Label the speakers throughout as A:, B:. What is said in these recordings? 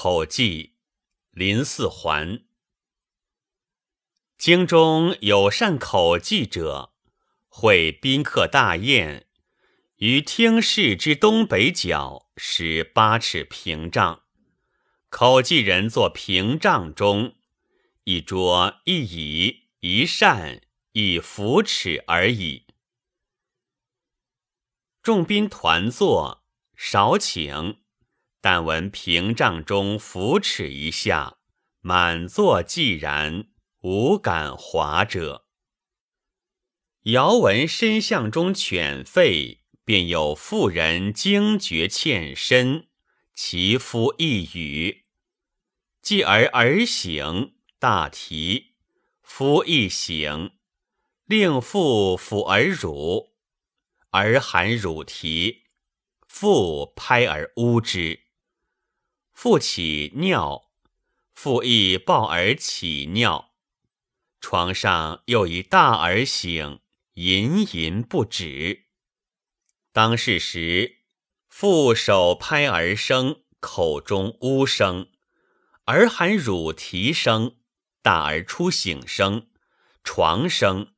A: 口技，林四环。京中有善口技者，会宾客大宴，于厅室之东北角使八尺屏障，口技人坐屏障中，一桌一椅一扇一扶尺而已。众宾团坐，少请。但闻屏障中扶持一下，满座寂然，无敢华者。遥闻深巷中犬吠，便有妇人惊觉欠身，其夫一语，继而儿醒，大啼，夫一醒，令妇抚而乳，儿含乳啼，妇拍而呜之。复起尿，复亦抱儿起尿，床上又以大儿醒，吟吟不止。当是时，父手拍儿声，口中呜声，儿含乳啼声，大儿出醒声，床声，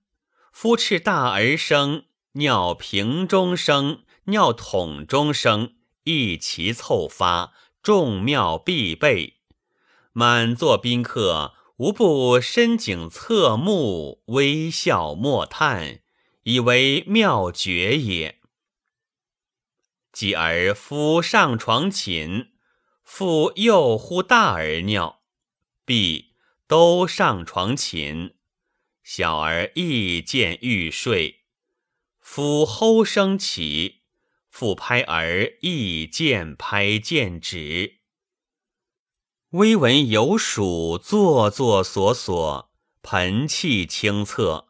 A: 夫斥大儿声，尿瓶中声，尿桶中声，一齐凑发。众庙必备，满座宾客无不深景侧目，微笑莫叹，以为妙绝也。继而夫上床寝，妇又呼大儿尿，必都上床寝，小儿亦见欲睡，夫吼声起。复拍儿亦渐拍渐止，微闻有鼠作作索索，盆气清澈。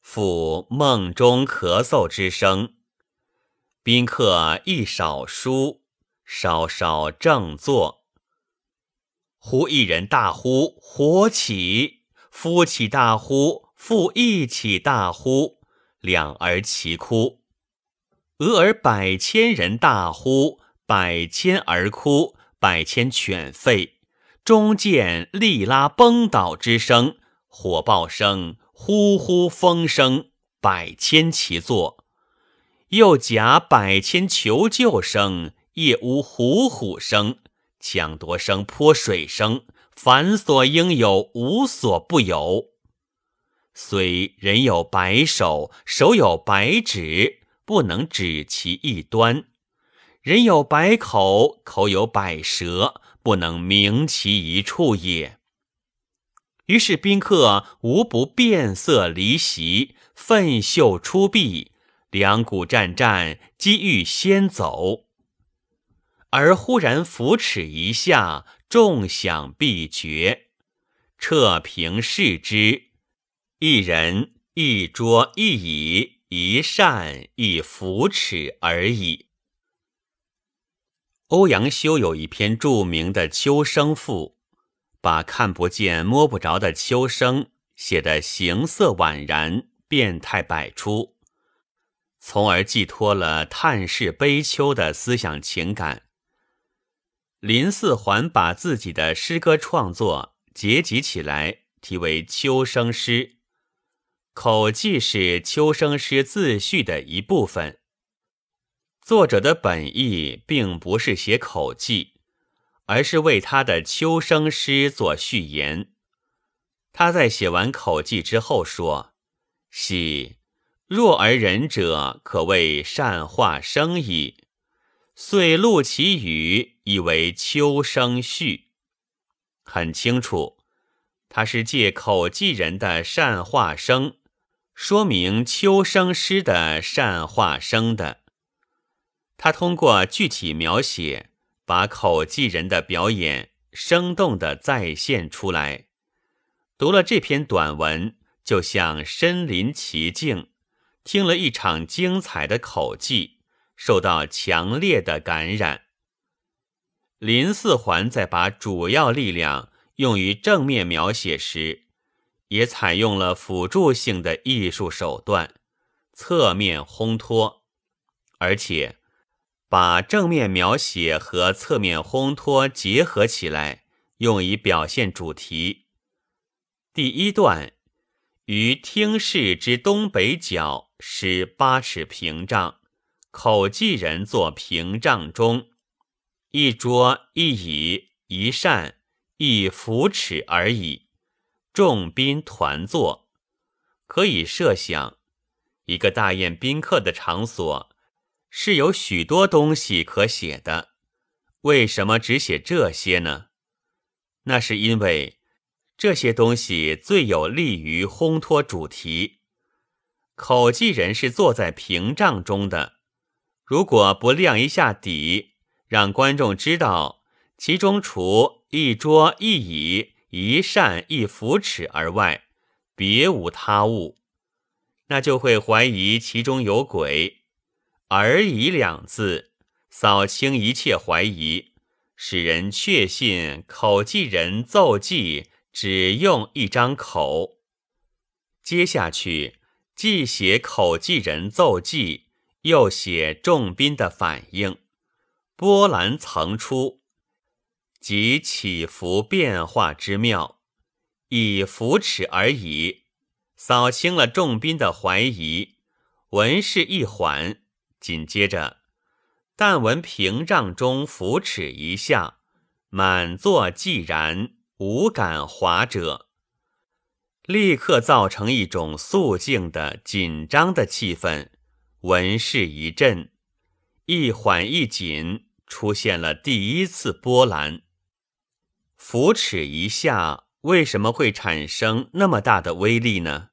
A: 复梦中咳嗽之声，宾客亦少疏，稍稍正坐。忽一人大呼：“火起！”夫起大呼，复一起大呼，两儿齐哭。俄而百千人大呼，百千而哭，百千犬吠，中见力拉崩倒之声，火爆声，呼呼风声，百千齐作；又夹百千求救声，夜呜虎虎声，抢夺声，泼水声，凡所应有，无所不有。虽人有白手，手有白指。不能指其一端，人有百口，口有百舌，不能明其一处也。于是宾客无不变色离席，奋袖出臂，两股战战，机欲先走。而忽然扶持一下，众响必绝，撤平视之，一人一桌一椅。一善以扶持而已。欧阳修有一篇著名的《秋声赋》，把看不见摸不着的秋声写得形色宛然，变态百出，从而寄托了叹世悲秋的思想情感。林四环把自己的诗歌创作结集起来，题为《秋声诗》。口技是秋生诗自序的一部分。作者的本意并不是写口技，而是为他的秋生诗做序言。他在写完口技之后说：“喜若而仁者，可谓善化生矣。”遂录其语，以为秋生序。很清楚，他是借口技人的善化生。说明秋生诗的善化生的，他通过具体描写，把口技人的表演生动的再现出来。读了这篇短文，就像身临其境，听了一场精彩的口技，受到强烈的感染。林四环在把主要力量用于正面描写时。也采用了辅助性的艺术手段，侧面烘托，而且把正面描写和侧面烘托结合起来，用以表现主题。第一段，于厅室之东北角施八尺屏障，口技人坐屏障中，一桌一椅一扇一扶尺而已，众宾团坐。可以设想，一个大宴宾客的场所。是有许多东西可写的，为什么只写这些呢？那是因为这些东西最有利于烘托主题。口技人是坐在屏障中的，如果不亮一下底，让观众知道其中除一桌一椅一善一扶持而外，别无他物，那就会怀疑其中有鬼。而已两字，扫清一切怀疑，使人确信口技人奏记只用一张口。接下去，既写口技人奏记，又写众宾的反应，波澜层出，即起伏变化之妙，以扶持而已，扫清了众宾的怀疑，文事一缓。紧接着，但闻屏障中扶持一下，满座寂然，无感华者，立刻造成一种肃静的紧张的气氛。闻事一震，一缓一紧，出现了第一次波澜。扶持一下，为什么会产生那么大的威力呢？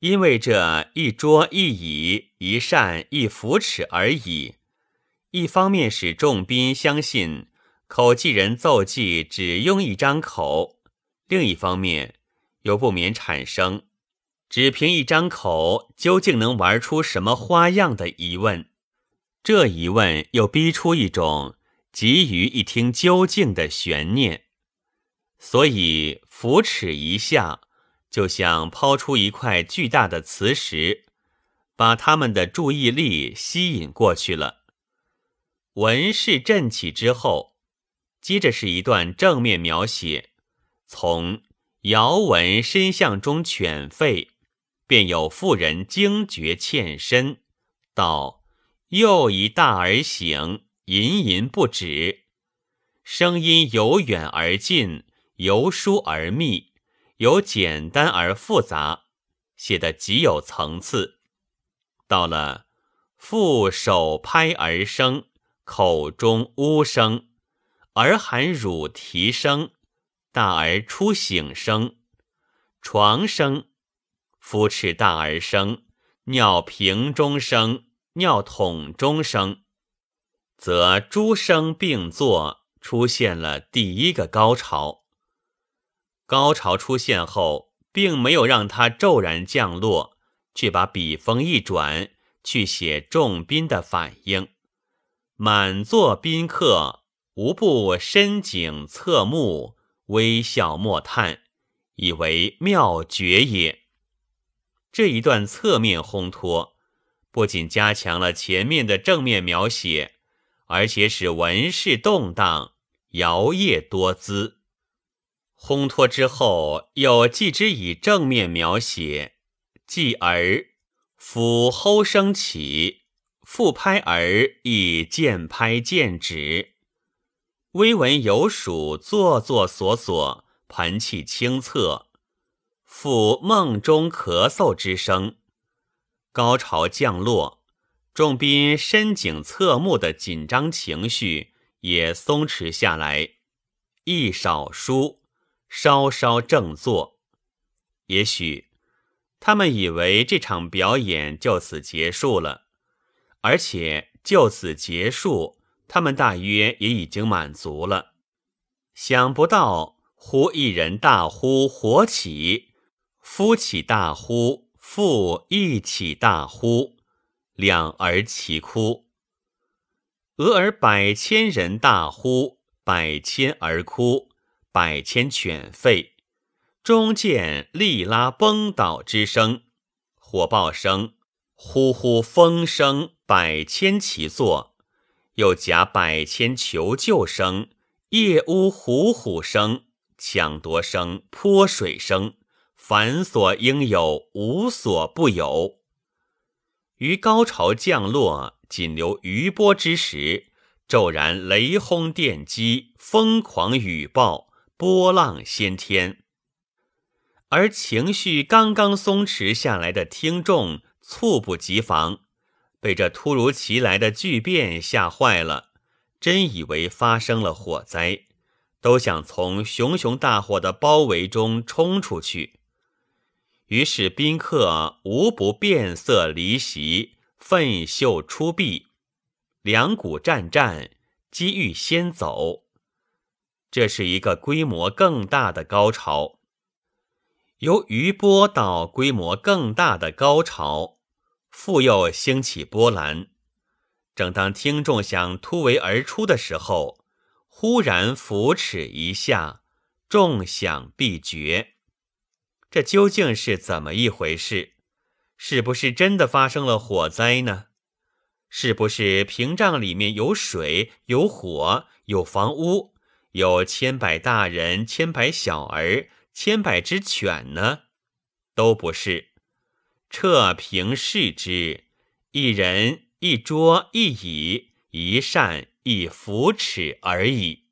A: 因为这一桌一椅一扇一扶持而已，一方面使众宾相信口技人奏记只用一张口，另一方面又不免产生只凭一张口究竟能玩出什么花样的疑问。这疑问又逼出一种急于一听究竟的悬念，所以扶持一下。就像抛出一块巨大的磁石，把他们的注意力吸引过去了。文势振起之后，接着是一段正面描写，从遥闻深巷中犬吠，便有妇人惊觉欠身，到又一大而醒，吟吟不止，声音由远而近，由疏而密。由简单而复杂，写得极有层次。到了腹手拍而声，口中呜声，儿含乳啼声，大儿出醒声，床声，夫持大儿声，尿瓶中声，尿桶中声，则诸声并作，出现了第一个高潮。高潮出现后，并没有让它骤然降落，却把笔锋一转，去写众宾的反应。满座宾客无不深景侧目，微笑莫叹，以为妙绝也。这一段侧面烘托，不仅加强了前面的正面描写，而且使文事动荡，摇曳多姿。烘托之后，又继之以正面描写，继而抚吼声起，复拍而亦渐拍渐止。微闻有属作作索索，盆气清澈，复梦中咳嗽之声。高潮降落，众宾深景侧目的紧张情绪也松弛下来，一少书。稍稍正坐，也许他们以为这场表演就此结束了，而且就此结束，他们大约也已经满足了。想不到，忽一人大呼火起，夫起大呼，妇一起大呼，两儿齐哭。俄而百千人大呼，百千而哭。百千犬吠，中见力拉崩倒之声，火爆声，呼呼风声，百千齐作，又夹百千求救声、夜呜虎虎声、抢夺声、泼水声，凡所应有，无所不有。于高潮降落，仅留余波之时，骤然雷轰电击，疯狂雨暴，波浪掀天。而情绪刚刚松弛下来的听众，猝不及防。被这突如其来的巨变吓坏了，真以为发生了火灾，都想从熊熊大火的包围中冲出去。于是宾客无不变色离席，奋袖出避，两股战战，机遇先走。这是一个规模更大的高潮，由余波到规模更大的高潮。复又兴起波澜，正当听众想突围而出的时候，忽然扶持一下，众响必绝。这究竟是怎么一回事？是不是真的发生了火灾呢？是不是屏障里面有水、有火、有房屋、有千百大人、千百小儿、千百只犬呢？都不是。撤平视之，一人一桌一椅一扇一扶持而已。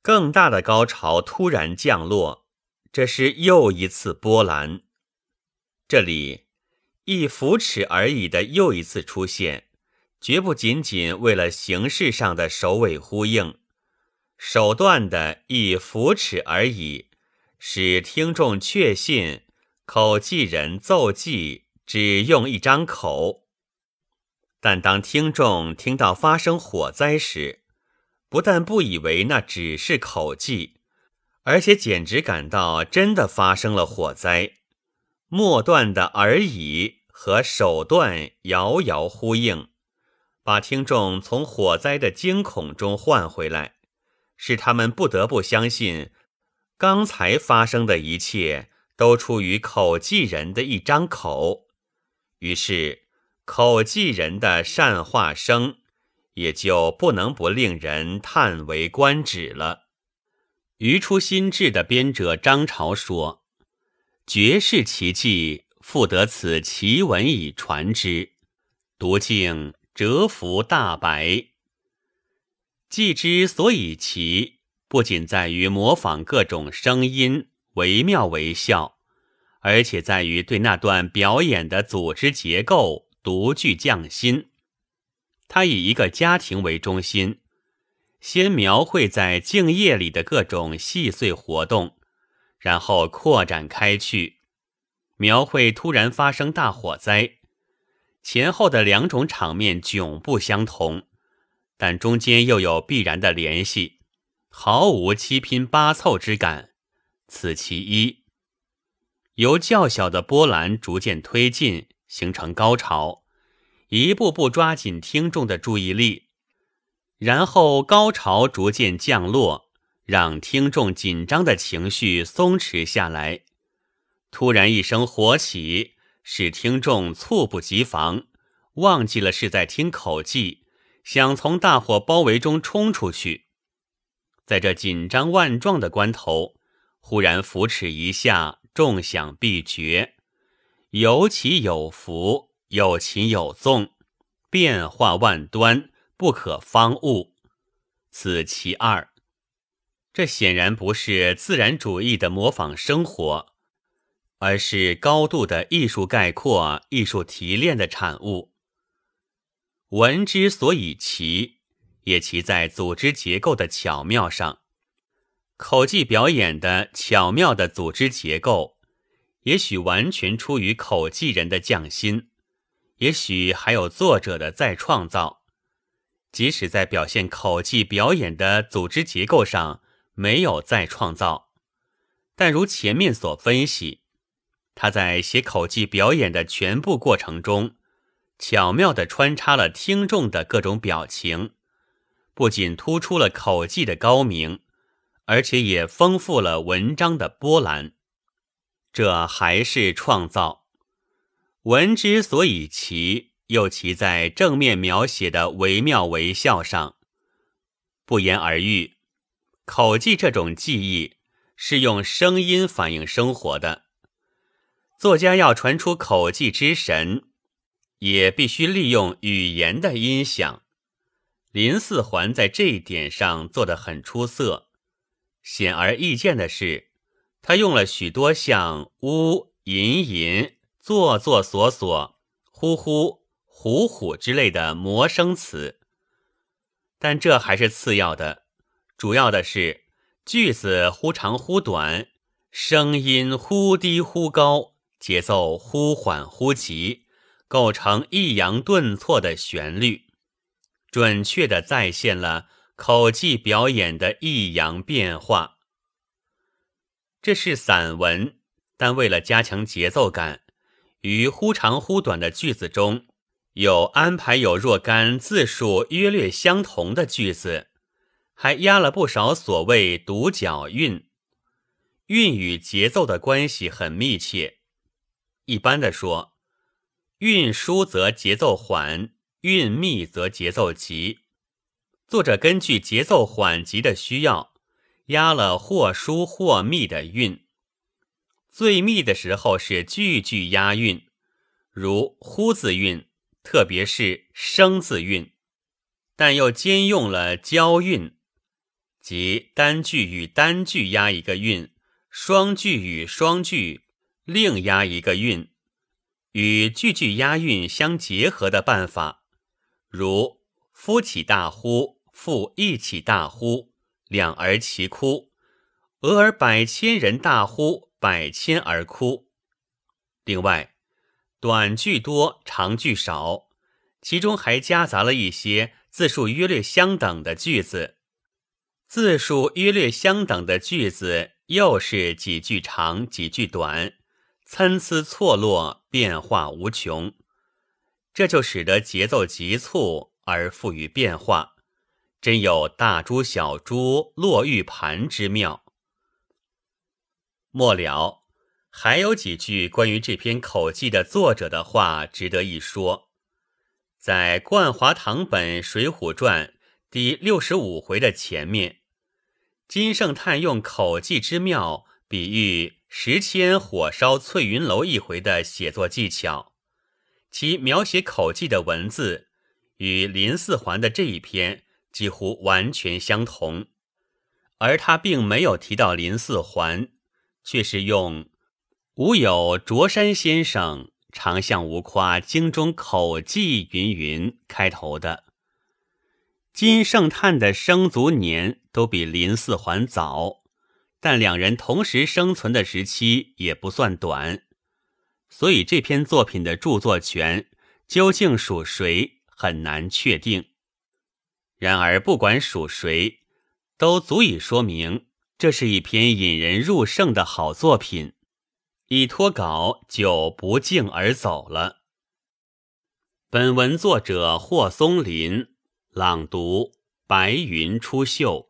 A: 更大的高潮突然降落，这是又一次波澜。这里一扶持而已的又一次出现，绝不仅仅为了形式上的首尾呼应，手段的以扶持而已，使听众确信。口技人奏技只用一张口，但当听众听到发生火灾时，不但不以为那只是口技，而且简直感到真的发生了火灾。末段的而已和首段遥遥呼应，把听众从火灾的惊恐中唤回来，使他们不得不相信刚才发生的一切。都出于口技人的一张口，于是口技人的善话声也就不能不令人叹为观止了。余出新志的编者张朝说：“绝世奇迹，复得此奇文以传之，读尽折服大白。既之所以奇，不仅在于模仿各种声音。”惟妙惟肖，而且在于对那段表演的组织结构独具匠心。他以一个家庭为中心，先描绘在静夜里的各种细碎活动，然后扩展开去，描绘突然发生大火灾。前后的两种场面迥不相同，但中间又有必然的联系，毫无七拼八凑之感。此其一，由较小的波澜逐渐推进，形成高潮，一步步抓紧听众的注意力，然后高潮逐渐降落，让听众紧张的情绪松弛下来。突然一声火起，使听众猝不及防，忘记了是在听口技，想从大火包围中冲出去。在这紧张万状的关头。忽然扶持一下，众响必绝，有起有伏，有擒有纵，变化万端，不可方物。此其二。这显然不是自然主义的模仿生活，而是高度的艺术概括、艺术提炼的产物。文之所以奇，也奇在组织结构的巧妙上。口技表演的巧妙的组织结构，也许完全出于口技人的匠心，也许还有作者的再创造。即使在表现口技表演的组织结构上没有再创造，但如前面所分析，他在写口技表演的全部过程中，巧妙地穿插了听众的各种表情，不仅突出了口技的高明。而且也丰富了文章的波澜，这还是创造。文之所以奇，又奇在正面描写的惟妙惟肖上。不言而喻，口技这种技艺是用声音反映生活的。作家要传出口技之神，也必须利用语言的音响。林四环在这一点上做得很出色。显而易见的是，他用了许多像“呜”“吟吟”“做做索索”“呼呼”“虎虎”之类的魔声词。但这还是次要的，主要的是句子忽长忽短，声音忽低忽高，节奏忽缓忽急，构成抑扬顿挫的旋律，准确地再现了口技表演的抑扬变化。这是散文，但为了加强节奏感，于忽长忽短的句子中。有安排有若干字数约略相同的句子，还押了不少所谓独角韵。韵与节奏的关系很密切。一般的说，韵疏则节奏缓，韵密则节奏急。作者根据节奏缓急的需要，押了或疏或密的韵。最密的时候是句句押韵，如呼字韵。特别是生字韵，但又兼用了交韵，即单句与单句押一个韵，双句与双句另押一个韵，与句句押韵相结合的办法，如夫起大呼，妇一起大呼，两儿齐哭；俄而百千人大呼，百千而哭。另外。短句多，长句少，其中还夹杂了一些字数约略相等的句子。字数约略相等的句子，又是几句长，几句短，参差错落，变化无穷。这就使得节奏急促而富于变化，真有大珠小珠落玉盘之妙。末了。还有几句关于这篇口技的作者的话值得一说，在《冠华堂本·水浒传》第六十五回的前面，金圣叹用口技之妙比喻时迁火烧翠云楼一回的写作技巧，其描写口技的文字与林四环的这一篇几乎完全相同，而他并没有提到林四环，却是用。吾有卓山先生常向吾夸京中口技云云开头的。金圣叹的生卒年都比林四环早，但两人同时生存的时期也不算短，所以这篇作品的著作权究竟属谁很难确定。然而不管属谁，都足以说明这是一篇引人入胜的好作品。一脱稿就不胫而走了。本文作者霍松林朗读：白云出岫。